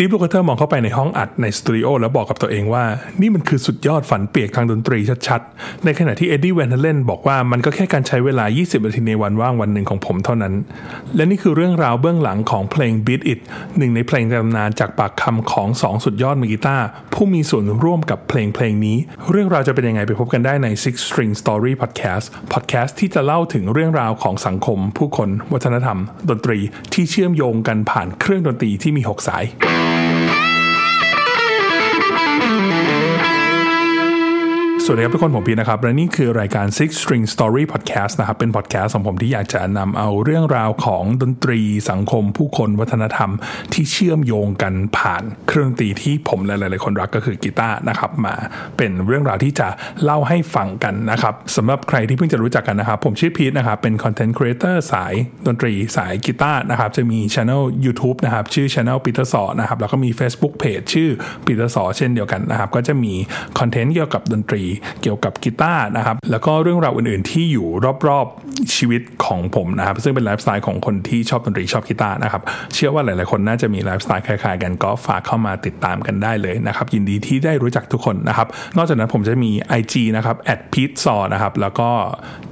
สตีฟลูคาเตอร์มองเข้าไปในห้องอัดในสตูดิโอแล้วบอกกับตัวเองว่า นี่มันคือสุดยอดฝันเปียกทางดนตรีชัดๆ ในขณะที่เอ็ดดี้แวนเฮเลนบอกว่ามันก็แค่การใช้เวลา 20 นาทีในวันว่างวันหนึ่งของผมเท่านั้น และนี่คือเรื่องราวเบื้องหลังของเพลง Beat It หนึ่งในเพลงตำนานจากปากคำของสองสุดยอดมือกีตาร์ผู้มีส่วนร่วมกับเพลงเพลงนี้ เรื่องราวจะเป็นยังไงไปพบกันได้ใน Six String Story Podcast Podcast ที่จะเล่าถึงเรื่องราวของสังคม ผู้คน วัฒนธรรม ดนตรีที่เชื่อมโยงกันผ่านเครื่องดนตรีที่มี 6 สาย สวัสดีครับทุกคนผมพีนะครับ และนี่คือรายการ Six String Story Podcast นะครับ เป็นพอดแคสต์ของผมที่อยากจะนำเอาเรื่องราวของดนตรีสังคมผู้คนวัฒนธรรม ที่เชื่อมโยงกันผ่านเครื่องดนตรีที่ผมและหลายๆคนรักก็คือกีตาร์นะครับ มาเป็นเรื่องราวที่จะเล่าให้ฟังกันนะครับสำหรับใครที่เพิ่งจะรู้จักกันนะครับ ผมชื่อพีทนะครับ เป็น Content Creator สายดนตรีสายกีตาร์นะครับ จะมี Channel YouTube นะครับ ชื่อ Channel ปีเตอร์สอนะครับ แล้วก็มี Facebook Page ชื่อปีเตอร์สอเช่นเดียวกันนะครับ ก็จะมีคอนเทนต์เกี่ยวกับดนตรีเกี่ยวกับกีตาร์นะครับ แล้วก็เรื่องราวอื่นๆที่อยู่รอบๆชีวิตของผมนะครับ ซึ่งเป็นไลฟ์สไตล์ของคนที่ชอบดนตรีชอบกีตาร์นะครับ เชื่อว่าหลายๆคนน่าจะมีไลฟ์สไตล์คล้ายๆกันก็ฝากเข้ามาติดตามกันได้เลยนะครับ ยินดีที่ได้รู้จักทุกคนนะครับ นอกจากนั้นผมจะมี IG นะครับ p e t s a w นะครับ แล้วก็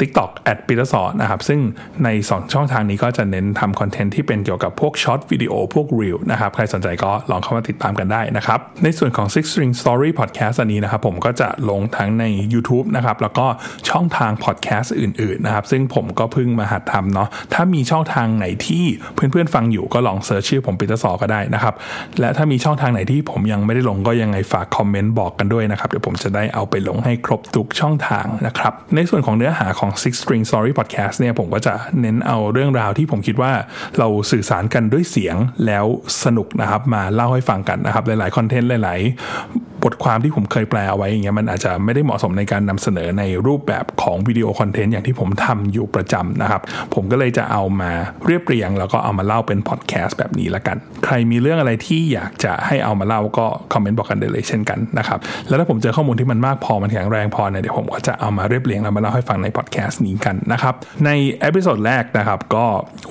TikTok p e t s a w นะครับ ซึ่งใน 2 ช่องทางนี้ก็จะเน้นทำคอนเทนต์ที่เป็นเกี่ยวกับพวก short video พวก reel นะครับ ใครสนใจก็ลองเข้ามาติดตามกันได้นะครับ ในส่วนของ Six String Story Podcast อันนี้นะครับผมก็จะลงทั้งใน YouTube นะครับแล้วก็ช่องทางพอดแคสต์อื่นๆนะครับซึ่งผมก็เพิ่งมาหัดทำเนาะถ้ามีช่องทางไหนที่เพื่อนๆฟังอยู่ก็ลอง search ชื่อผมปีเตอร์สอก็ได้นะครับและถ้ามีช่องทางไหนที่ผมยังไม่ได้ลงก็ยังไงฝากคอมเมนต์บอกกันด้วยนะครับเดี๋ยวผมจะได้เอาไปลงให้ครบทุกช่องทางนะครับในส่วนของเนื้อหาของ Six String Story Podcast เนี่ยผมก็จะเน้นเอาเรื่องราวที่ผมคิดว่าเราสื่อสารกันด้วยเสียงแล้วสนุกนะครับมาเล่าให้ฟังกันนะครับหลายๆคอนเทนต์หลาย ๆ บทความที่ผมเคยแปลเอาไว้อย่างเงี้ยมันอาจจะไม่ได้เหมาะสมในการนำเสนอในรูปแบบของวิดีโอคอนเทนต์อย่างที่ผมทำอยู่ประจำนะครับ ผมก็เลยจะเอามาเรียบเรียง แล้วก็เอามาเล่าเป็นพอดแคสต์แบบนี้ละกัน ใครมีเรื่องอะไรที่อยากจะให้เอามาเล่าก็คอมเมนต์บอกกันได้เลยเช่นกันนะครับ แล้วถ้าผมเจอข้อมูลที่มันมากพอมันแข็งแรงพอเนี่ยเดี๋ยวผมก็จะเอามาเรียบเรียงแล้วมาเล่าให้ฟังในพอดแคสต์นี้กันนะครับ ใน episode แรกนะครับก็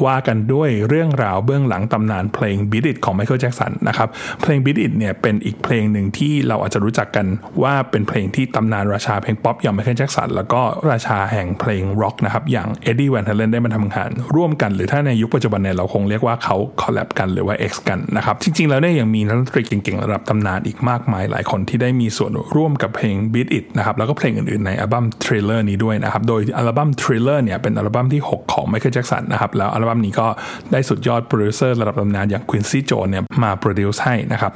ว่ากันด้วยเรื่องราวเบื้องหลังตำนานเพลง Beat It ของไมเคิลแจ็คสันนะครับเพลง Beat It เนี่ยเป็นอีกเพลงหนึ่งที่เราอาจจะรู้จักกันว่าเป็นเพลงที่ตำนานราชาเพลงป๊อปอย่างไมเคิลแจ็คสันแล้วก็ราชาแห่งเพลงร็อกนะครับอย่างเอ็ดดี้แวนเฮเลนได้มาทำงานร่วมกัน หรือถ้าในยุคปัจจุบันเนี่ยเราคงเรียกว่าเขา collab กันหรือว่า X กันนะครับจริงๆแล้วเนี่ยยังมีนักดนตรีเก่งๆระดับตำนานอีกมากมายหลายคนที่ได้มีส่วนร่วมกับเพลง Beat It นะครับแล้วก็เพลงอื่นๆในอัลบั้ม Thriller นี้ด้วยนะครับโดยอัลบั้ม Thriller เนี่ยเป็นอัลบั้มที่ 6 ของไมเคิลแจ็คสันนะครับแล้วอัลบั้มนี้ก็ได้สุดยอดโปรดิวเซอร์ระดับตำนานอย่างควินซี่โจนส์เนี่ยมา produce ให้นะครับ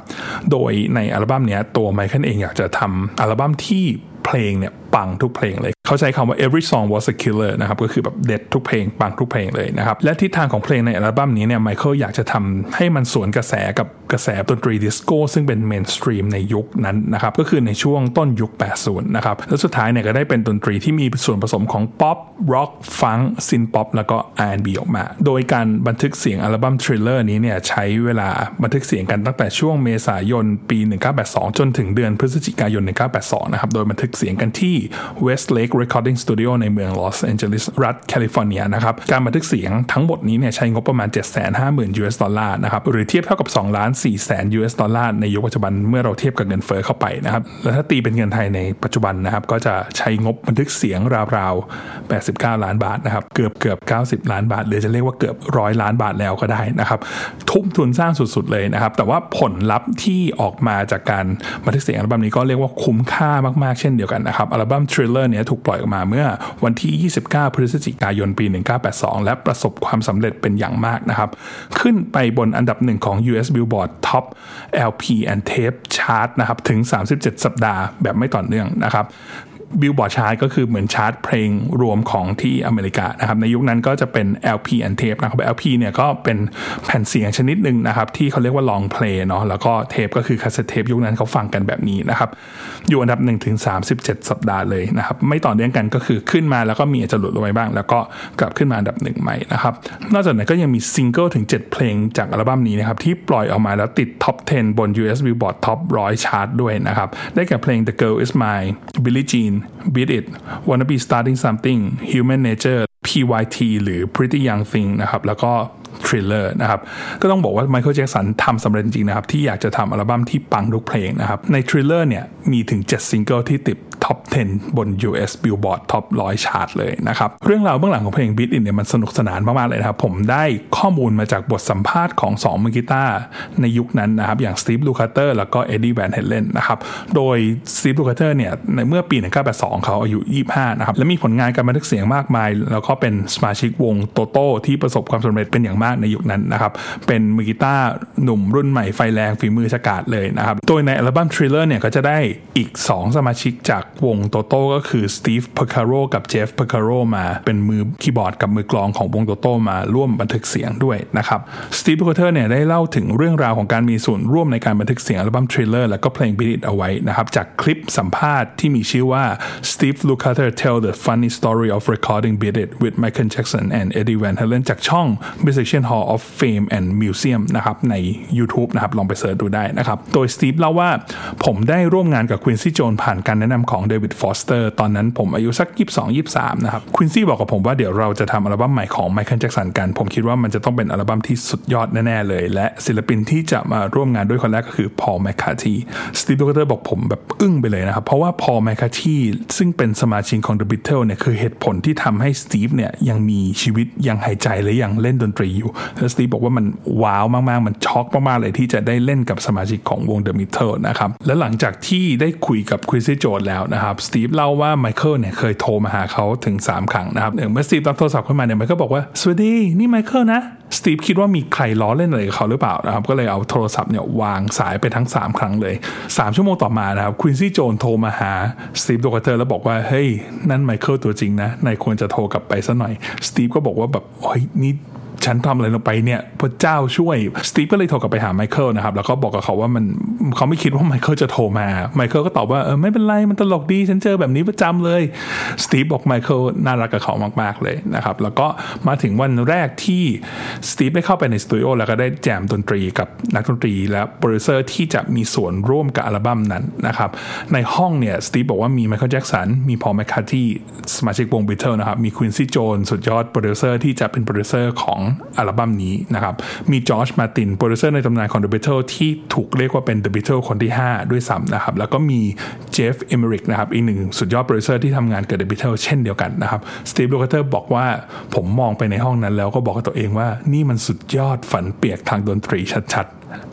โดยในอัลบั้มนี้ตัวไมเคิลเองอยากจะทำอัลบั้มที่ เพลงเนี่ยปังทุกเพลงเลย เขาใช้คำว่า every song was a killer นะครับก็คือแบบเด็ดทุกเพลงปังทุกเพลงเลยนะครับและทิศทางของเพลงในอัลบั้มนี้เนี่ยไมเคิลอยากจะทำให้มันสวนกระแสกับกระแสดนตรีดิสโก้ซึ่งเป็น mainstream ในยุคนั้นนะครับก็คือในช่วงต้นยุค 80 นะครับแล้วสุดท้ายเนี่ยก็ได้เป็นดนตรีที่มีส่วนผสมของป๊อปร็อก funk synth-pop แล้วก็ R&B ออกมา โดยการบันทึกเสียงอัลบั้ม Thriller นี้เนี่ยใช้เวลาบันทึกเสียงกันตั้งแต่ช่วงเมษายนปี 1982 จนถึงเดือนพฤศจิกายน 1982 นะครับโดยบันทึกเสียงกันที่ Westlake Recording Studio ในเมืองลอสแอนเจลิสรัฐแคลิฟอร์เนียนะครับ การบันทึกเสียงทั้งหมดนี้เนี่ยใช้งบประมาณ 750,000 US ดอลลาร์นะครับ หรือเทียบเท่ากับ2ล้าน4แสน US ดอลลาร์ในยุคปัจจุบันเมื่อเราเทียบกับเงินเฟ้อเข้าไปนะครับ และถ้าตีเป็นเงินไทยในปัจจุบันนะครับ ก็จะใช้งบบันทึกเสียงราวๆ 89 ล้านบาทนะครับ เกือบเกือบ 90 ล้านบาท หรือจะเรียกว่าเกือบร้อยล้านบาทแล้วก็ได้นะครับทุ่มทุนสร้างสุดๆเลยนะครับ แต่ว่าผลลัพธ์ที่ออกมาจากการบันทึกเสียงอัลบั้มนี้ก็เรียกว่าคุ้มค่ามากๆ เช่นเดียวกันนะครับอัลบั้ม Thriller เนี่ยถูกปล่อยออกมาเมื่อวันที่ 29 พฤศจิกายนปี 1982 และประสบความสำเร็จเป็นอย่างมากนะครับ ขึ้นไปบนอันดับหนึ่งของ US Billboard Top LP and Tape Chart นะครับ ถึง 37 สัปดาห์แบบไม่ต่อเนื่องนะครับ บิลบอร์ดชาร์ตก็คือเหมือนชาร์ตเพลงรวมของที่อเมริกานะครับในยุคนั้นก็จะเป็น LP and tape นะครับ LP เนี่ยก็เป็นแผ่นเสียงชนิดหนึ่งนะครับที่เขาเรียกว่า long play เนาะแล้วก็เทปก็คือคาสเซ็ตเทปยุคนั้นเขาฟังกันแบบนี้นะครับ อยู่อันดับ1ถึง37 สัปดาห์เลยนะครับ ไม่ต่อเนื่องกันก็คือขึ้นมาแล้วก็มีอาจจะหลุดลงไปบ้าง แล้วก็กลับขึ้นมาอันดับหนึ่งใหม่นะครับนอกจากนั้นก็ยังมีซิงเกิลถึง 7 เพลงจากอัลบั้มนี้นะครับที่ปล่อยออกมาแล้วติด top 10 บน US Billboard Top 100 ชาร์ตด้วยนะครับได้แก่เพลง The Girl Is Mine Billie Jean Beat It Wanna Be Startin' Somethin' Human Nature PYT หรือ Pretty Young Thing นะครับแล้วก็ Thriller นะครับ ก็ต้องบอกว่าไมเคิลแจ็กสันทำสำเร็จจริงนะครับ ที่อยากจะทำอัลบั้มที่ปังทุกเพลงนะครับ ใน Thriller เนี่ย มีถึง 7 ซิงเกิลที่ติด top 10 บน US Billboard Top 100 ชาร์ตเลยนะครับ เรื่องราวเบื้องหลังของเพลง Beat It เนี่ยมันสนุกสนานมาก ๆ เลยนะครับ ผมได้ข้อมูลมาจากบทสัมภาษณ์ของ2มือกีตาร์ในยุคนั้นนะครับ อย่างสตีฟลูคาเตอร์แล้วก็เอ็ดดี้แวนเฮเลนนะครับ โดยสตีฟลูคาเตอร์เนี่ยในเมื่อปี 1982 เขาอายุ 25 นะครับ และมีผลงานการบันทึกเสียงมากมาย แล้วก็เป็นสมาชิกวงโตโต้ที่ประสบความสำเร็จเป็นอย่างมากในยุคนั้นนะครับเป็นมือกีตาร์หนุ่มรุ่นใหม่ไฟแรงฝีมือฉกาจเลยนะครับโดยในอัลบั้ม Thriller เนี่ยก็จะได้อีก 2 สมาชิกจากวงโตโต้ก็คือสตีฟพอร์คาโรกับเจฟฟ์พอร์คาโรมาเป็นมือคีย์บอร์ดกับมือกลองของวงโตโต้มาร่วมบันทึกเสียงด้วยนะครับสตีฟลูคาเทอร์เนี่ยได้เล่าถึงเรื่องราวของการมีส่วนร่วมในการบันทึกเสียงอัลบั้ม Thriller แล้วก็เพลง Beat It เอาไว้นะครับจากคลิปสัมภาษณ์ที่มีชื่อว่า Steve Lukather tell the funny story of recording Beat It with Michael Jackson and Eddie Van Halen จากช่อง Musician Hall of Fame and Museum นะครับใน YouTube นะครับลองไป search ดูได้นะครับโดยสตีฟเล่าว่าผมได้ร่วมงานกับควินซี่โจนส์ผ่านการแนะนำของเดวิดฟอสเตอร์ตอนนั้นผมอายุสัก 22 23 นะครับควินซี่บอกกับผมว่าเดี๋ยวเราจะทำอัลบั้มใหม่ของไมเคิลแจ็กสันกัน ผมคิดว่ามันจะต้องเป็นอัลบั้มที่สุดยอดแน่ ๆ เลย และศิลปินที่จะมาร่วมงานด้วยคนแรกก็คือพอลแมคคาร์ทนีย์สตีฟลูคาเธอร์บอกผมแบบอึ้งไปเลยนะครับ เพราะว่าพอลแมคคาร์ตนีย์ซึ่งเป็นสมาชิกของ The Beatles เนี่ยคือเหตุผลที่ทำให้สตีฟเนี่ยยังมีชีวิตยังหายใจและยังเล่นดนตรีอยู่แล้วสตีฟบอกว่ามันว้าวมาก ๆ มันช็อกมาก ๆ เลยที่จะได้เล่นกับสมาชิกของวง The Beatles นะครับและหลังจากที่ได้คุยกับควินซี่โจนส์แล้วนะครับสตีฟเล่าว่าไมเคิลเนี่ยเคยโทรมาหาเขาถึง 3 ครั้งนะครับเมื่อสตีฟรับโทรศัพท์ขึ้นมาเนี่ยไมเคิลบอกว่าสวัสดีนี่ไมเคิลนะสตีฟคิดว่ามีใครล้อเล่นอะไรกับเขาหรือเปล่านะครับก็เลยเอาโทรศัพท์เนี่ยวางสายไปทั้ง 3 ครั้งเลย 3 ชั่วโมงต่อมานะครับควินซี่โจนส์โทรมาหาสตีฟลูคาเธอร์แล้วบอกว่าเฮ้ยนั่นไมเคิลตัวจริงนะนายควรจะโทรกลับไปซะหน่อยสตีฟก็บอกว่าแบบเฮ้ยนี่ ฉันทำอะไรลงไปเนี่ยพระเจ้าช่วยสตีฟก็เลยโทรกลับไปหาไมเคิลนะครับแล้วก็บอกกับเขาว่ามันเขาไม่คิดว่าไมเคิลจะโทรมาไมเคิลก็ตอบว่าเออไม่เป็นไรมันตลกดีฉันเจอแบบนี้ประจำเลยสตีฟบอกไมเคิลน่ารักกับเขามากๆเลยนะครับแล้วก็มาถึงวันแรกที่สตีฟได้เข้าไปในสตูดิโอแล้วก็ได้แจมดนตรีกับนักดนตรีและโปรดิวเซอร์ที่จะมีส่วนร่วมกับอัลบั้มนั้นนะครับในห้องเนี่ยสตีฟบอกว่ามีไมเคิลแจ็กสันมีพอลแมคคาร์ตนีย์สมาชิกวงบิทเทิลนะครับมีควินซี่โจนส์สุดยอดโปรดิวเซอร์ที่จะเป็นโปรดิวเซอร์ของอัลบั้มนี้นะครับ มีจอร์จมาร์ตินโปรดิวเซอร์ในตำนานของ The Beatles ที่ถูกเรียกว่าเป็น The Beatles คนที่ 5 ด้วยซ้ำนะครับ แล้วก็มีเจฟฟ์เอเมอริกนะครับ อีกหนึ่งสุดยอดโปรดิวเซอร์ที่ทำงานกับ The Beatles เช่นเดียวกันนะครับสตีฟลูคาเธอร์บอกว่าผมมองไปในห้องนั้นแล้วก็บอกกับตัวเองว่านี่มันสุดยอดฝันเปียกทางดนตรีชัดๆ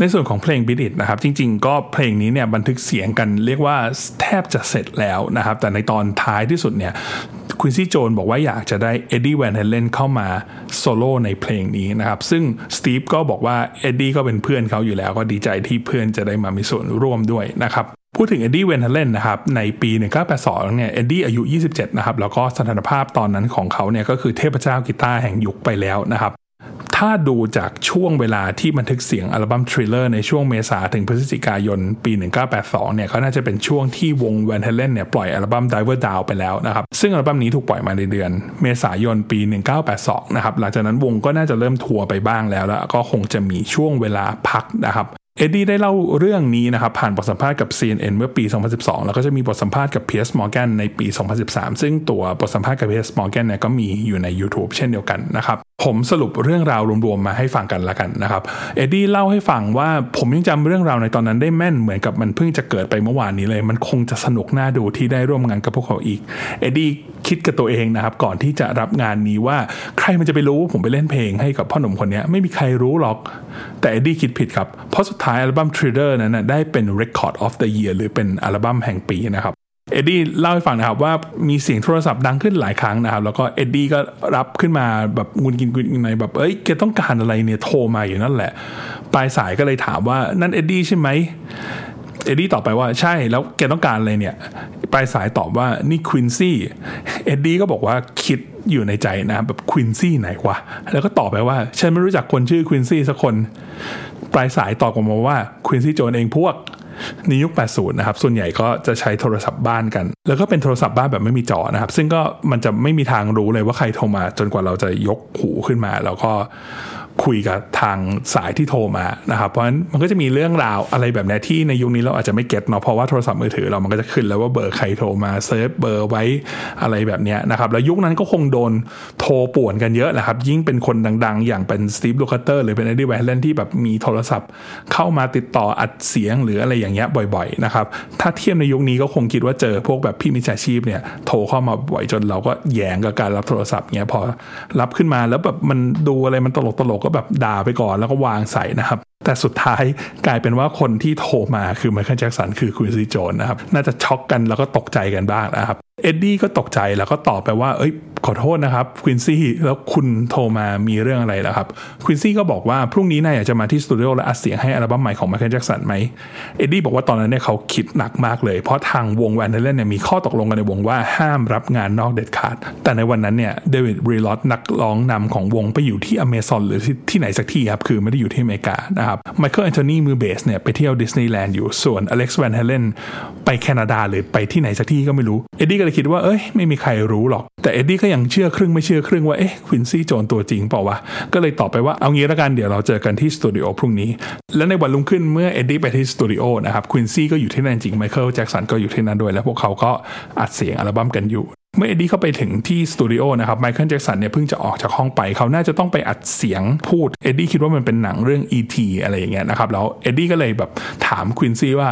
ในส่วนของเพลง Beat It นะครับ จริง ๆ ก็เพลงนี้เนี่ยบันทึกเสียงกันเรียกว่าแทบจะเสร็จแล้วนะครับ แต่ในตอนท้ายที่สุดเนี่ยควินซี่โจนส์บอกว่าอยากจะได้เอ็ดดี้แวนเฮเลนเข้ามาโซโล่ในเพลงนี้นะครับ ซึ่งสตีฟก็บอกว่าเอ็ดดี้ก็เป็นเพื่อนเขาอยู่แล้วก็ดีใจที่เพื่อนจะได้มามีส่วนร่วมด้วยนะครับพูดถึงเอ็ดดี้แวนเฮเลนนะครับในปี 1982เนี่ยเอ็ดดี้อายุ 27 นะครับ แล้วก็สถานภาพตอนนั้นของเขาเนี่ยก็คือเทพเจ้ากีตาร์แห่งยุคไปแล้วนะครับ ถ้าดูจากช่วงเวลาที่บันทึกเสียงอัลบั้ม Thriller ในช่วงเมษาถึงพฤศจิกายนปี 1982 เนี่ยก็น่าจะเป็นช่วงที่วง Van Halen เนี่ยปล่อยอัลบั้ม Diver Down ไปแล้วนะครับ ซึ่งอัลบั้มนี้ถูกปล่อยมาในเดือน เมษายนปี 1982 นะครับ หลังจากนั้นวงก็น่าจะเริ่มทัวร์ไปบ้างแล้ว แล้วก็คงจะมีช่วงเวลาพักนะครับเอ็ดดี้ได้เล่าเรื่องนี้นะครับผ่านบทสัมภาษณ์กับ CNN เมื่อปี 2012 แล้วก็จะมีบทสัมภาษณ์กับ Piers Morgan ในปี 2013 ซึ่งตัวบทสัมภาษณ์กับ Piers Morgan เนี่ยก็มีอยู่ใน YouTube เช่นเดียวกันนะครับ ผมสรุปเรื่องราวรวมๆมาให้ฟังกันละกันนะครับ เอ็ดดี้เล่าให้ฟังว่าผมยังจำเรื่องราวในตอนนั้นได้แม่นเหมือนกับมันเพิ่งจะเกิดไปเมื่อวานนี้เลย มันคงจะสนุกน่าดูที่ได้ร่วมงานกับพวกเขาอีก เอ็ดดี้คิดกับตัวเองนะครับ ก่อนที่จะรับงานนี้ว่าใครมันจะไปรู้ว่าผมไปเล่นเพลงให้กับพ่อหนุ่มคนนี้ไม่มีใครรู้หรอก แต่เอ็ดดี้คิดผิดครับ เพราะสุดท้ายอัลบั้ม t r i l l e r นั้นนะได้เป็น Record of the Year หรือเป็นอัลบั้มแห่งปีนะครับ เอ็ดดี้เล่าให้ฟังนะครับว่ามีเสียงโทรศัพท์ดังขึ้นหลายครั้งนะครับ แล้วก็เอ็ดดี้ก็รับขึ้นมาแบบหงุดหงิดหงุดหงิดในแบบเอ้ยแกต้องการอะไรเนี่ยโทรมาอยู่นั่นแหละ ปลายสายก็เลยถามว่านั่นเอ็ดดี้ใช่ไหมเอ็ดดี้ตอบไปว่าใช่แล้วแกต้องการอะไรเนี่ย ปลายสายตอบว่านี่ควินซี่เอ็ดดี้ก็บอกว่าคิดอยู่ในใจนะแบบควินซี่ไหนวะแล้วก็ตอบไปว่าฉันไม่รู้จักคนชื่อควินซี่สักคน ปลายสายตอบกลับมาว่าควินซี่โจนส์เองพวก ในยุค 80 นะครับ ส่วนใหญ่ก็จะใช้โทรศัพท์บ้านกัน แล้วก็เป็นโทรศัพท์บ้านแบบไม่มีจอนะครับ ซึ่งก็มันจะไม่มีทางรู้เลยว่าใครโทรมาจนกว่าเราจะยกหูขึ้นมา แล้วก็ คุยกับปลายสายที่โทรมานะครับเพราะฉะนั้นมันก็จะมีเรื่องราวอะไรแบบนี้ที่ในยุคนี้เราอาจจะไม่ get เนาะเพราะว่าโทรศัพท์มือถือเรามันก็จะขึ้นแล้วว่าเบอร์ใครโทรมาเซิร์ชเบอร์ไว้อะไรแบบนี้นะครับแล้วยุคนั้นก็คงโดนโทรป่วนกันเยอะแหละครับยิ่งเป็นคนดังๆ อย่างเป็นสตีฟลูคาเธอร์หรือเป็นเอ็ดดี้แวนเฮเลนที่แบบมีโทรศัพท์เข้ามาติดต่ออัดเสียงหรืออะไรอย่างเงี้ยบ่อยๆนะครับถ้าเทียบในยุคนี้ก็คงคิดว่าเจอพวกแบบพี่มิจฉาชีพเนี่ยโทรเข้ามาบ่อยจนเราก็แหยงกับการรับโทรศัพท์เงี้ยพอรับขึ้นมาแล้วแบบมันดูอะไรมันตลกตลกก็แบบด่าไปก่อนแล้วก็วางสายนะครับ แต่สุดท้ายกลายเป็นว่าคนที่โทรมาคือไมเคิลแจ็คสันคือควินซี่โจนส์นะครับ น่าจะช็อกกันแล้วก็ตกใจกันบ้างนะครับ เอ็ดดี้ก็ตกใจแล้วก็ตอบไปว่า เอ้ย ขอโทษนะครับควินซี่แล้วคุณโทรมามีเรื่องอะไรแล้วครับควินซี่ก็บอกว่า พรุ่งนี้นายอยากจะมาที่สตูดิโอและอัดเสียงให้อัลบั้มใหม่ของไมเคิลแจ็คสันไหมเอ็ดดี้บอกว่าตอนนั้นเนี่ยเขาคิดหนักมากเลย เพราะทางวงแวนเฮเลนเนี่ยมีข้อตกลงกันในวงว่าห้ามรับงานนอกเด็ดขาด แต่ในวันนั้นเนี่ยเดวิดลีรอธนักร้องนำของวงไปอยู่ที่อเมซอนหรือที่ไหนสักที่ครับคือไม่ได้อยู่ที่อเมริกานะครับไมเคิลแอนโทนีมือเบสเนี่ยไปเที่ยวดิสนีย์แลนด์อยู่ส่วนอเล็กซ์แวนเฮเลนไปแคนาดาหรือไปที่ไหนสักที่ก็ไม่รู้เอ็ดดี้ก็เลยคิดว่าเอ้ยไม่มีใครรู้หรอก แต่เอ็ดดี้ก็ยังเชื่อครึ่งไม่เชื่อครึ่งว่าเอ๊ะควินซี่โจนส์ตัวจริงเปล่าวะก็เลยตอบไปว่าเอางี้ละกันเดี๋ยวเราเจอกันที่สตูดิโอพรุ่งนี้ และในวันรุ่งขึ้นเมื่อเอ็ดดี้ไปที่สตูดิโอนะครับควินซี่ก็อยู่ที่นั่นจริงไมเคิลแจ็คสันก็อยู่ที่นั่นด้วย แล้วพวกเขาก็อัดเสียงอัลบั้มกันอยู่เมื่อเอ็ดดี้เข้าไปถึงที่สตูดิโอนะครับไมเคิลแจ็คสันเนี่ยเพิ่งจะออกจากห้องไปเขาน่าจะต้องไปอัดเสียงพูดเอ็ดดี้คิดว่ามันเป็นหนังเรื่อง E.T. อะไรอย่างเงี้ยนะครับแล้วเอ็ดดี้ก็เลยแบบถามควินซี่ว่า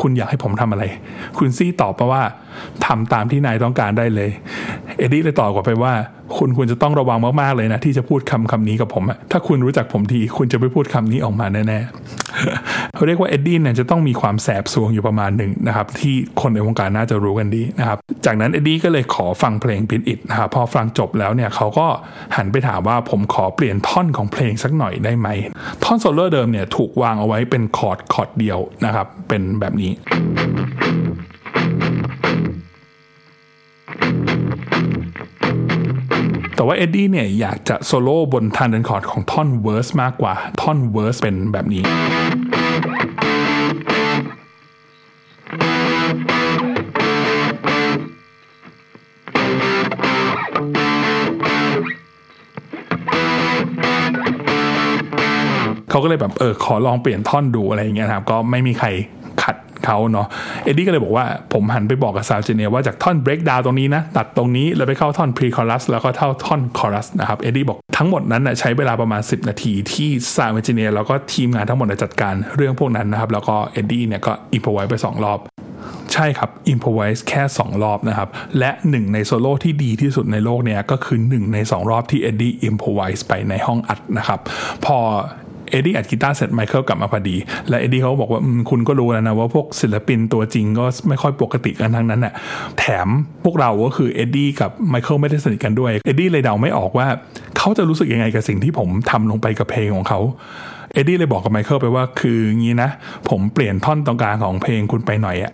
คุณอยากให้ผมทำอะไรควินซี่ตอบมาว่า ทำตามที่นายต้องการได้เลย เอ็ดดี้เลยตอบกลับไปว่า คุณควรจะต้องระวังมากๆเลยนะ ที่จะพูดคำคำนี้กับผมอะถ้าคุณรู้จักผมดีคุณจะไม่พูดคำนี้ออกมาแน่ๆเขาเรียกว่าเอ็ดดี้เนี่ยจะต้องมีความแสบทรวงอยู่ประมาณหนึ่งนะครับ ที่คนในวงการน่าจะรู้กันดีนะครับ จากนั้นเอ็ดดี้ก็เลยขอฟังเพลง Beat It นะครับพอฟังจบแล้วเนี่ยเขาก็หันไปถามว่าผมขอเปลี่ยนท่อนของเพลงสักหน่อยได้ไหมท่อนโซโล่เดิมเนี่ยถูกวางเอาไว้เป็นคอร์ดคอร์ดเดียวนะครับเป็นแบบนี้ แต่ว่าเอ็ดดี้เนี่ยอยากจะโซโล่บนทางเดินคอร์ดของท่อน verse มากกว่าท่อน verse เป็นแบบนี้เขาก็เลยแบบเออขอลองเปลี่ยนท่อนดูอะไรอย่างเงี้ยครับก็ไม่มีใคร เขาเนาะเอ็ดดี้ก็เลยบอกว่าผมหันไปบอกกับซาวเจเนียว่าจากท่อน break down ตรงนี้นะ ตัดตรงนี้แล้วไปเข้าท่อน pre chorus แล้วก็เข้าท่อน chorus นะครับเอ็ดดี้บอกทั้งหมดนั้นนะใช้เวลาประมาณ 10 นาทีที่ซาวเจเนียแล้วก็ทีมงานทั้งหมดจัดการเรื่องพวกนั้นนะครับแล้วก็เอ็ดดี้เนี่ยก็ improvise ไป 2 รอบใช่ครับ improvise แค่ 2 รอบนะครับ และหนึ่งในโซโล่ที่ดีที่สุดในโลกเนี่ยก็คือ 1 ใน 2 รอบที่เอ็ดดี้ improvise ไปในห้องอัดนะครับ พอ เอ็ดดี้อัดกีตาร์เสร็จไมเคิลกลับมาพอดี และเอ็ดดี้เขาบอกว่าคุณก็รู้แล้วนะว่าพวกศิลปินตัวจริงก็ไม่ค่อยปกติกันทั้งนั้นแหละแถมพวกเราก็คือเอ็ดดี้กับไมเคิลไม่ได้สนิทกันด้วยเอ็ดดี้เลยเดาไม่ออกว่าเขาจะรู้สึกยังไงกับสิ่งที่ผมทำลงไปกับเพลงของเขาเอ็ดดี้เลยบอกกับไมเคิลไปว่าคืองี้นะ ผมเปลี่ยนท่อนตรงกลางของเพลงคุณไปหน่อยอะ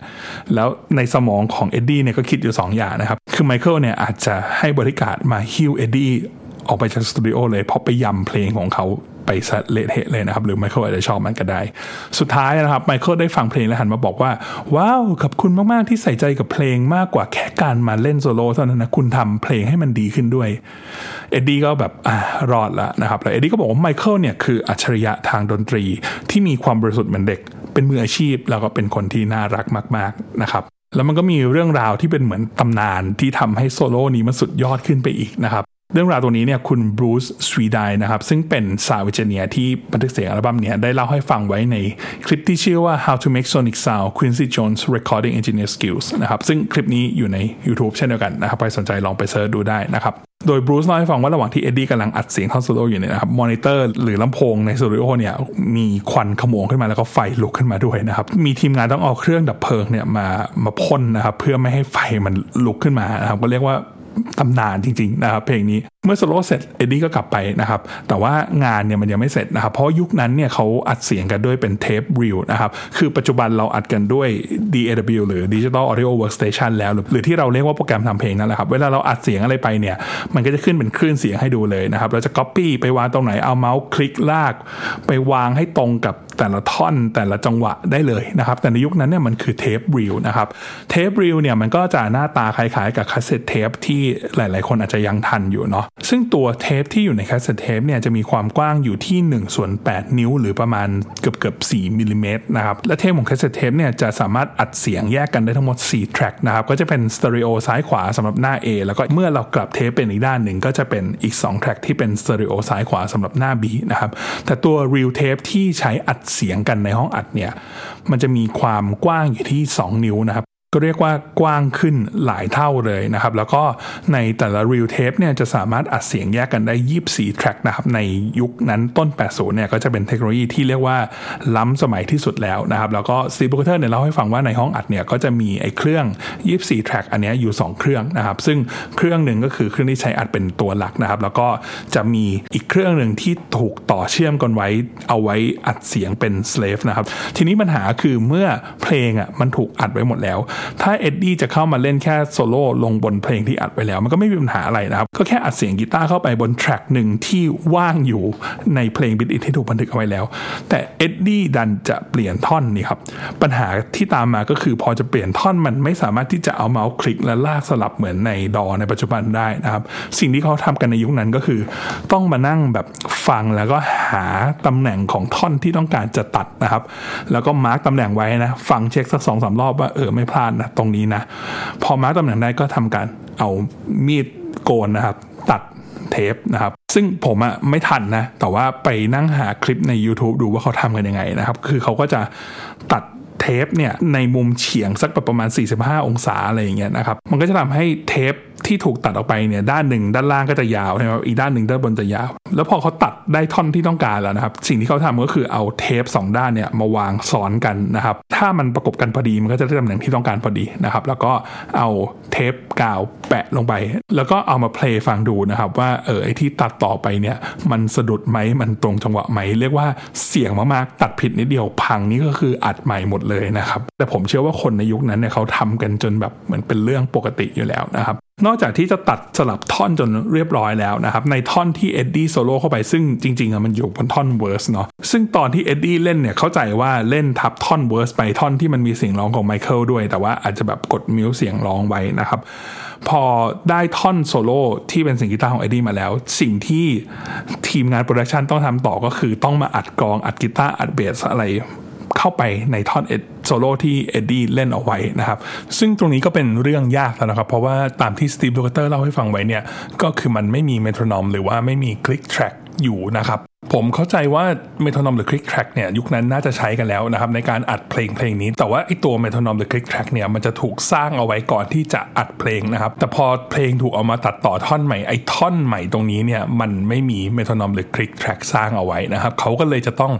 แล้วในสมองของเอ็ดดี้เนี่ยก็คิดอยู่ 2 อย่างนะครับ คือไมเคิลเนี่ยอาจจะให้บอดี้การ์ดมาหิ้วเอ็ดดี้ออกไปจากสตูดิโอเลยเพราะไปยำเพลงของเขา ไปซะเละเทะเลยนะครับ หรือไมเคิลอาจจะชอบมันก็ได้ สุดท้ายนะครับไมเคิลได้ฟังเพลงแล้วหันมาบอกว่า ว้าวขอบคุณมาก ๆ ที่ใส่ใจกับเพลงมากกว่าแค่การมาเล่นโซโล่เท่านั้นนะคุณทำเพลงให้มันดีขึ้นด้วย เอ็ดดี้ก็แบบอ่ารอดละนะครับแล้วเอ็ดดี้ก็บอกว่าไมเคิลเนี่ยคืออัจฉริยะทางดนตรีที่มีความบริสุทธิ์เหมือนเด็ก เป็นมืออาชีพแล้วก็เป็นคนที่น่ารักมาก ๆนะครับแล้วมันก็มีเรื่องราวที่เป็นเหมือนตำนานที่ทำให้โซโล่นี้มันสุดยอดขึ้นไปอีกนะครับ เรื่องราวตัวนี้เนี่ยคุณบรูซสวีเดียนนะครับ ซึ่งเป็น sound engineer ที่บันทึกเสียงอัลบั้มเนี้ยได้เล่าให้ฟังไว้ในคลิปที่ชื่อว่า How to Make Sonic Sound Quincy Jones Recording Engineer Skills นะครับ ซึ่งคลิปนี้อยู่ใน YouTube เช่นเดียวกันนะครับใครสนใจลองไป search ดูได้นะครับ โดยบรูซเล่าให้ฟังว่าระหว่างที่เอ็ดดี้กำลังอัดเสียงท่อนโซโล่อยู่เนี่ยนะครับมอนิเตอร์หรือลำโพงในสตูดิโอเนี่ยมีควันขโมงขึ้นมาแล้วก็ไฟลุกขึ้นมาด้วยนะครับมีทีมงานต้องเอาเครื่องดับเพลิงเนี่ยมามาพ่นนะครับเพื่อไม่ให้ไฟมันลุกขึ้นมานะครับก็เรียกว่า ตำนานจริงๆนะครับเพลงนี้เมื่อโซโลเสร็จเอ็ดดี้ก็กลับไปนะครับแต่ว่างานเนี่ยมันยังไม่เสร็จนะครับเพราะยุคนั้นเนี่ยเขาอัดเสียงกันด้วยเป็นเทป reel นะครับคือปัจจุบันเราอัดกันด้วย DAW หรือ Digital Audio Workstation แล้ว หรือที่เราเรียกว่าโปรแกรมทำเพลงนั่นแหละครับเวลาเราอัดเสียงอะไรไปเนี่ยมันก็จะขึ้นเป็นคลื่นเสียงให้ดูเลยนะครับเราจะ Copy ไปวางตรงไหนเอาเมาส์คลิกลาก ไปวางให้ตรงกับ แต่ละท่อนแต่ละจังหวะได้เลยนะครับแต่ในยุคนั้นเนี่ยมันคือเทป reel นะครับเทป reel เนี่ยมันก็จะหน้าตาคล้ายๆกับคาสเซ็ตเทปที่หลายๆ คนอาจจะยังทันอยู่เนาะซึ่งตัวเทปที่อยู่ในคาสเซ็ตเทปเนี่ยจะมีความกว้างอยู่ที่1ส่วน8 นิ้ว หรือประมาณเกือบเกือบ4มิลลิเมตรนะครับและเทปของคาสเซ็ตเทปเนี่ยจะสามารถอัดเสียงแยกกันได้ทั้งหมด4 track นะครับก็จะเป็นสเตอริโอซ้ายขวาสำหรับหน้า A แล้วก็เมื่อเรากลับเทปเป็นอีกด้านหนึ่งก็จะเป็นอีก2 track ที่เป็นสเตอริโอซ้ายขวาสำหรับหน้า B นะครับแต่ตัว reel เทปที่ใช้อัดเสียงกันในห้องอัดเนี่ย มันจะมีความกว้างอยู่ที่ 2 นิ้วนะครับ ก็เรียกว่ากว้างขึ้นหลายเท่าเลยนะครับ แล้วก็ในแต่ละ reel เทปเนี่ยจะสามารถอัดเสียงแยกกันได้ 24 track นะครับ ในยุคนั้นต้น 80 เนี่ยก็จะเป็นเทคโนโลยีที่เรียกว่าล้ำสมัยที่สุดแล้วนะครับ แล้วก็สตีฟลูกาเธอร์เนี่ยเล่าให้ฟังว่าในห้องอัดเนี่ยก็จะมีไอ้เครื่อง 24 track อันนี้อยู่ 2 เครื่องนะครับ ซึ่งเครื่องหนึ่งก็คือเครื่องที่ใช้อัดเป็นตัวหลักนะครับ แล้วก็จะมีอีกเครื่องหนึ่งที่ถูกต่อเชื่อมกันไว้เอาไว้อัดเสียงเป็น slave นะครับทีนี้ปัญหาคือเมื่อเพลงอะมันถูกอัดไว้หมดแล้วถ้าเอ็ดดี้จะเข้ามาเล่นแค่โซโล่ลงบนเพลงที่อัดไว้แล้ว มันก็ไม่มีปัญหาอะไรนะครับ ก็แค่อัดเสียงกีตาร์เข้าไปบน track หนึ่งที่ว่างอยู่ในเพลงบิดอิที่ถูกบันทึกเอาไว้แล้ว แต่เอ็ดดี้ดันจะเปลี่ยนท่อนนี่ครับ ปัญหาที่ตามมาก็คือพอจะเปลี่ยนท่อนมันไม่สามารถที่จะเอาเมาส์คลิกและลากสลับเหมือนในดอในปัจจุบันได้นะครับ สิ่งที่เขาทำกันในยุคนั้นก็คือ ต้องมานั่งแบบฟังแล้วก็หาตำแหน่งของท่อนที่ต้องการจะตัดนะครับ แล้วก็มาร์กตำแหน่งไว้นะ ฟังเช็คสักสองสารอบว่าเออไม่พลาดนะตรงนี้นะ พอมาตำแหน่งได้ก็ทำการเอามีดโกนนะครับ ตัดเทปนะครับ ซึ่งผมอะไม่ทันนะ แต่ว่าไปนั่งหาคลิปใน YouTube ดูว่าเขาทำกันยังไงนะครับ คือเขาก็จะตัดเทปเนี่ยในมุมเฉียงสักประมาณ 45 องศาอะไรอย่างเงี้ยนะครับ มันก็จะทำให้เทป ที่ถูกตัดออกไปเนี่ยด้านหนึ่งด้านล่างก็จะยาวใช่ไหมอีกด้านหนึ่งด้านบนจะยาว แล้วพอเขาตัดได้ท่อนที่ต้องการแล้วนะครับ สิ่งที่เขาทำก็คือเอาเทป 2 ด้านเนี่ยมาวางซ้อนกันนะครับ ถ้ามันประกบกันพอดีมันก็จะได้ตำแหน่งที่ต้องการพอดีนะครับ แล้วก็เอาเทปกาวแปะลงไป แล้วก็เอามา play ฟังดูนะครับ ว่าเออไอที่ตัดต่อไปเนี่ยมันสะดุดไหมมันตรงจังหวะไหม เรียกว่าเสี่ยงมากๆตัดผิดนิดเดียวพังนี่ก็คืออัดใหม่หมดเลยนะครับแต่ผมเชื่อว่าคนในยุคนั้นเนี่ยเขาทำกันจนแบบเหมือนเป็นเรื่องปกติอยู่แล้วนะครับ นอกจากที่จะตัดสลับท่อนจนเรียบร้อยแล้วนะครับ ในท่อนที่เอ็ดดี้โซโล่เข้าไปซึ่งจริงๆอะมันอยู่บนท่อน verse เนาะซึ่งตอนที่เอ็ดดี้เล่นเนี่ยเข้าใจว่าเล่นทับท่อน verse ไปท่อนที่มันมีเสียงร้องของไมเคิลด้วย แต่ว่าอาจจะแบบกด mute เสียงร้องไว้นะครับ พอได้ท่อนโซโล่ที่เป็นเสียงกีตาร์ของเอ็ดดี้มาแล้ว สิ่งที่ทีมงาน production ต้องทำต่อก็คือต้องมาอัดกลองอัดกีตาร์อัดเบสอะไร เข้าไปในท่อนเอ็ดโซโล่ที่เอ็ดดี้เล่นเอาไว้นะครับ ซึ่งตรงนี้ก็เป็นเรื่องยากแล้วนะครับ เพราะว่าตามที่สตีฟลูกาเธอร์เล่าให้ฟังไว้เนี่ย ก็คือมันไม่มีเมโทรนอมหรือว่าไม่มี click track อยู่นะครับ ผมเข้าใจว่าเมโทรนอมหรือ click track เนี่ยยุคนั้นน่าจะใช้กันแล้วนะครับในการอัดเพลงเพลงนี้ แต่ว่าไอตัวเมโทรนอมหรือ click track เนี่ยมันจะถูกสร้างเอาไว้ก่อนที่จะอัดเพลงนะครับแต่พอเพลงถูกเอามาตัดต่อท่อนใหม่ไอท่อนใหม่ตรงนี้เนี่ยมันไม่มีเมโทรนอมหรือ click track สร้างเอาไว้นะครับเขาก็เลยจะต้อง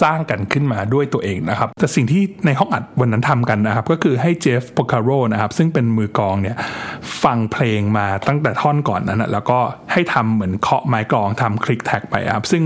สร้างกันขึ้นมาด้วยตัวเองนะครับแต่สิ่งที่ในห้องอัดวันนั้นทำกันนะครับก็คือให้เจฟพอร์คาโรนะครับซึ่งเป็นมือกลองเนี่ยฟังเพลงมาตั้งแต่ท่อนก่อนนั้นนะแล้วก็ให้ทำเหมือนเคาะไม้กลองทำ click track ไปครับซึ่ง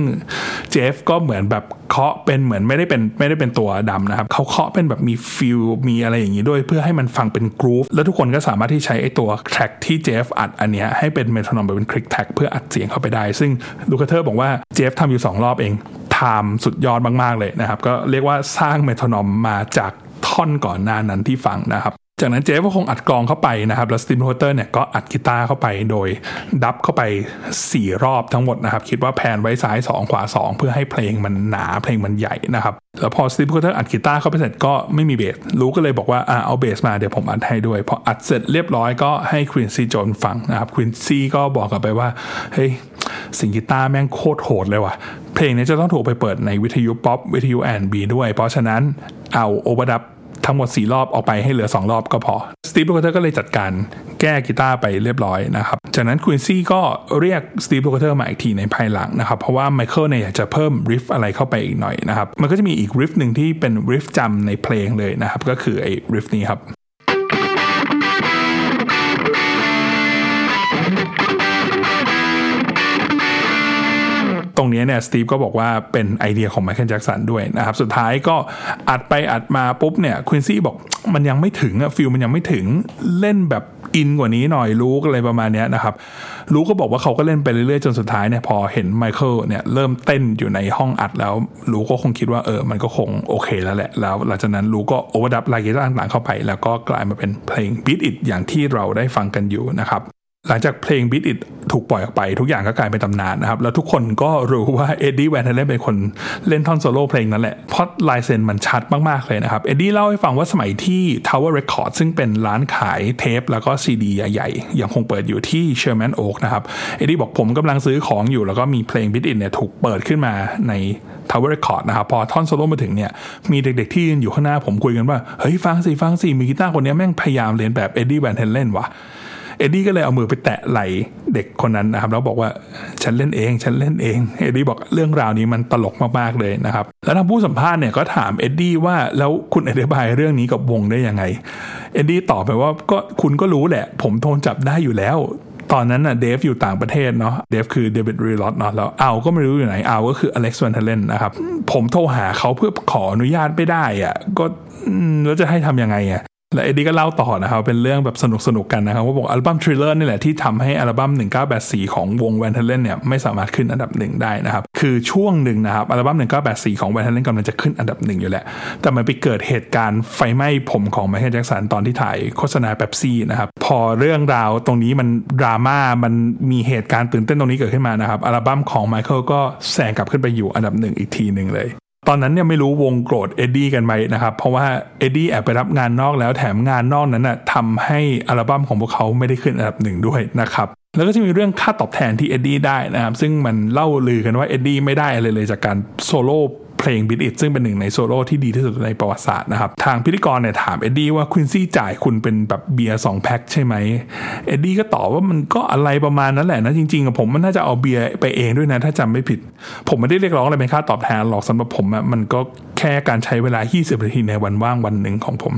เจฟก็เหมือนแบบเคาะเป็นเหมือนไม่ได้เป็นไม่ได้เป็นตัวดำนะครับเขาเคาะเป็นแบบมี feelมีอะไรอย่างนี้ด้วย เพื่อให้มันฟังเป็น groove แล้วทุกคนก็สามารถที่ใช้ไอ้ตัว track ที่เจฟอัดอันเนี้ยให้เป็น metronome เป็น click track เพื่ออัดเสียงเข้าไปได้ ซึ่งลูคาเทอร์บอกว่าเจฟทำอยู่ 2 รอบเอง time สุดยอดมาก ๆ เลยนะครับ ก็เรียกว่าสร้าง metronome มาจากท่อนก่อนหน้านั้นที่ฟังนะครับ จากนั้นเจฟก็คงอัดกลองเข้าไปนะครับแล้วสตีฟลูคาเทอร์เนี่ยก็อัดกีตาร์เข้าไปโดย dub เข้าไป 4 รอบทั้งหมดนะครับ คิดว่าแพนไว้ซ้าย 2 ขวา 2 เพื่อให้เพลงมันหนาเพลงมันใหญ่นะครับ แล้วพอสตีฟลูคาเทอร์อัดกีตาร์เข้าไปเสร็จก็ไม่มีเบสลุคก็เลยบอกว่าอ่าเอาเบสมาเดี๋ยวผมอัดให้ด้วย พออัดเสร็จเรียบร้อยก็ให้ควินซีโจนฟังนะครับควินซีก็บอกกลับไปว่าเฮ้ยเสียงกีตาร์แม่งโคตรโหดเลยว่ะ เพลงนี้จะต้องถูกไปเปิดในวิทยุป๊อปวิทยุ R&B ด้วย เพราะฉะนั้นเอา overdub ทั้งหมด 4 รอบออกไปให้เหลือ 2 รอบก็พอสตีฟลูคาเทอร์ก็เลยจัดการแก้กีตาร์ไปเรียบร้อยนะครับจากนั้นควินซี่ก็เรียกสตีฟลูคาเทอร์มาอีกทีในภายหลังนะครับเพราะว่าไมเคิลเนี่ยอยากจะเพิ่ม riff อะไรเข้าไปอีกหน่อยนะครับมันก็จะมีอีก riff หนึ่งที่เป็น riff จำในเพลงเลยนะครับก็คือไอ้ riff นี้ครับ ตรงนี้เนี่ยสตีฟก็บอกว่าเป็นไอเดียของไมเคิลแจ็กสันด้วยนะครับสุดท้ายก็อัดไปอัดมาปุ๊บเนี่ยควินซี่บอกมันยังไม่ถึงอะ feel มันยังไม่ถึงเล่นแบบอินกว่านี้หน่อยลุคอะไรประมาณนี้นะครับลุคก็บอกว่าเขาก็เล่นไปเรื่อยๆ จนสุดท้ายเนี่ยพอเห็นไมเคิลเนี่ยเริ่มเต้นอยู่ในห้องอัดแล้วลุคก็คงคิดว่าเออมันก็คงโอเคแล้วแหละ แล้วหลังจากนั้นลุคก็ overdub line กีตาร์ต่างๆเข้าไป แล้วก็กลายมาเป็นเพลง Beat It อย่างที่เราได้ฟังกันอยู่นะครับ หลังจากเพลง Beat It ถูกปล่อยออกไปทุกอย่างก็กลายเป็นตำนานนะครับ แล้วทุกคนก็รู้ว่าเอ็ดดี้แวนเฮเลนเป็นคนเล่นท่อนโซโล่เพลงนั้นแหละเพราะลายเซ็นมันชัดมาก ๆ เลยนะครับ เอ็ดดี้เล่าให้ฟังว่าสมัยที่ Tower Record ซึ่งเป็นร้านขายเทปแล้วก็ซีดีใหญ่ๆ ยังคงเปิดอยู่ที่ Sherman Oak นะครับ เอ็ดดี้บอกผมกำลังซื้อของอยู่ แล้วก็มีเพลง Beat It เนี่ยถูกเปิดขึ้นมาใน Tower Record นะครับพอท่อนโซโล่มาถึงเนี่ยมีเด็กๆที่ยืนอยู่ข้างหน้าผมคุยกันว่าเฮ้ยฟังสิฟังสิมีกีตาร์คนนี้แม่งพยายามเลียนแบบเอ็ดดี้แวนเฮเลนว่ะ เอ็ดดี้ก็เลยเอามือไปแตะไหล่เด็กคนนั้นนะครับแล้วบอกว่าฉันเล่นเอง ฉันเล่นเองเอ็ดดี้บอกเรื่องราวนี้มันตลกมากๆเลยนะครับแล้วทางผู้สัมภาษณ์เนี่ยก็ถามเอ็ดดี้ว่าแล้วคุณอธิบายเรื่องนี้กับวงได้ยังไงเอ็ดดี้ตอบไปว่าก็คุณก็รู้แหละ ผมโดนจับได้อยู่แล้ว ตอนนั้นน่ะเดฟอยู่ต่างประเทศเนาะเดฟคือเดวิดลีรอธเนาะแล้วอัลก็ไม่รู้อยู่ไหนอัลก็คืออเล็กซ์แวนเฮเลนนะครับผมโทรหาเขาเพื่อขออนุญาตไม่ได้อะก็แล้วจะให้ทำยังไงอะ และเอ็ดดี้ก็เล่าต่อนะครับเป็นเรื่องแบบสนุกสนุกกันนะครับว่าบอกอัลบั้ม Thriller นี่แหละที่ทำให้อัลบั้ม 1984 ของวงแวนเฮเลนเนี่ยไม่สามารถขึ้นอันดับหนึ่งได้นะครับคือช่วงหนึ่งนะครับอัลบั้ม 1984 ของแวนเฮเลนกำลังจะขึ้นอันดับหนึ่งอยู่แหละแต่มันไปเกิดเหตุการณ์ไฟไหม้ผมของไมเคิลแจ็คสันตอนที่ถ่ายโฆษณาเป๊ปซี่นะครับพอเรื่องราวตรงนี้มันดราม่ามันมีเหตุการณ์ตื่นเต้นตรงนี้เกิดขึ้นมานะครับอัลบั้มของไมเคิลก็แซงกลับขึ้นไปอยู่อันดับหนึ่งอีกทีหนึ่งเลย ตอนนั้นเนี่ยไม่รู้วงโกรธเอ็ดดี้กันไหมนะครับ เพราะว่าเอ็ดดี้แอบไปรับงานนอกแล้วแถมงานนอกนั้นน่ะทำให้อัลบั้มของพวกเขาไม่ได้ขึ้นอันดับหนึ่งด้วยนะครับแล้วก็จะมีเรื่องค่าตอบแทนที่เอ็ดดี้ได้นะครับ ซึ่งมันเล่าลือกันว่าเอ็ดดี้ไม่ได้อะไรเลยจากการโซโล่ เพลง Beat It ซึ่งเป็นหนึ่งในโซโล่ที่ดีที่สุดในประวัติศาสตร์นะครับ ทางพิธีกรเนี่ยถามเอ็ดดี้ว่าควินซี่จ่ายคุณเป็นแบบเบียร์สองแพ็คใช่ไหมเอ็ดดี้ก็ตอบว่ามันก็อะไรประมาณนั้นแหละนะ จริงๆอะผมมันน่าจะเอาเบียร์ไปเองด้วยนะ ถ้าจำไม่ผิด ผมไม่ได้เรียกร้องอะไรเป็นค่าตอบแทนหรอกสำหรับผมอะมันก็แค่การใช้เวลา 20 นาทีในวันว่างวันหนึ่งของผม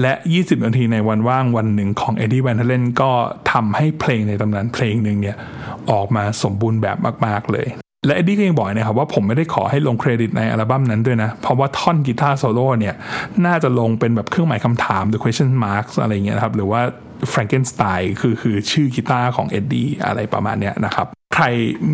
และ 20 นาทีในวันว่างวันหนึ่งของเอ็ดดี้แวนเฮเลนก็ทำให้เพลงในตำนานเพลงหนึ่งเนี่ยออกมาสมบูรณ์แบบมาก ๆ เลย และเอ็ดดี้ก็ยังบอกนะครับว่าผมไม่ได้ขอให้ลงเครดิตในอัลบั้มนั้นด้วยนะ เพราะว่าท่อนกีตาร์โซโล่เนี่ย น่าจะลงเป็นแบบเครื่องหมายคำถาม the question marks อะไรเงี้ยครับ หรือว่า Frankenstein คือคือชื่อกีตาร์ของเอ็ดดี้อะไรประมาณเนี้ยนะครับ ใคร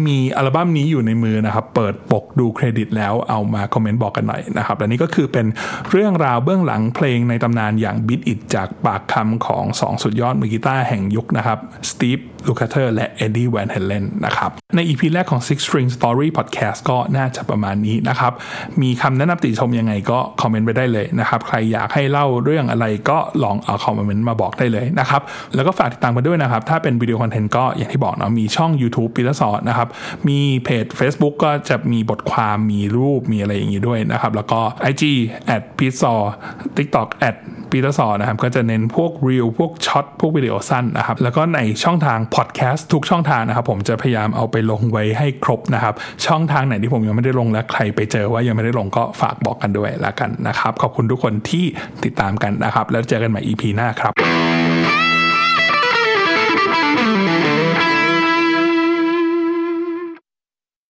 มีอัลบั้มนี้อยู่ในมือนะครับ เปิดปกดูเครดิตแล้วเอามาคอมเมนต์บอกกันหน่อยนะครับและนี่ก็คือเป็นเรื่องราวเบื้องหลังเพลงในตำนานอย่าง Beat It จากปากคำของ2สุดยอดมือกีตาร์แห่งยุคนะครับสตีฟ ลูคาเทอร์และเอ็ดดี้แวนเฮเลนนะครับ ใน EP แรกของ Six String Story Podcast ก็น่าจะประมาณนี้นะครับ มีคำแนะนำติชมยังไงก็คอมเมนต์ไปได้เลยนะครับ ใครอยากให้เล่าเรื่องอะไรก็ลองเอาคอมเมนต์มาบอกได้เลยนะครับ แล้วก็ฝากติดตามกันด้วยนะครับ ถ้าเป็นวิดีโอ content ก็อย่างที่บอกเนาะมีช่อง YouTube ปีเตอร์สอดนะครับ มีเพจ Facebook ก็จะมีบทความมีรูปมีอะไรอย่างนี้ด้วยนะครับ แล้วก็ IG at p i z z a TikTok at ปีเตอร์สอนะครับก็จะเน้นพวก reel พวก short พวกวิดีโอสั้นนะครับแล้วก็ในช่องทางพอดแคสต์ทุกช่องทางนะครับผมจะพยายามเอาไปลงไว้ให้ครบนะครับ ช่องทางไหนที่ผมยังไม่ได้ลงและใครไปเจอว่ายังไม่ได้ลงก็ฝากบอกกันด้วยละกันนะครับ ขอบคุณทุกคนที่ติดตามกันนะครับ แล้วเจอกันใหม่ EP หน้าครับ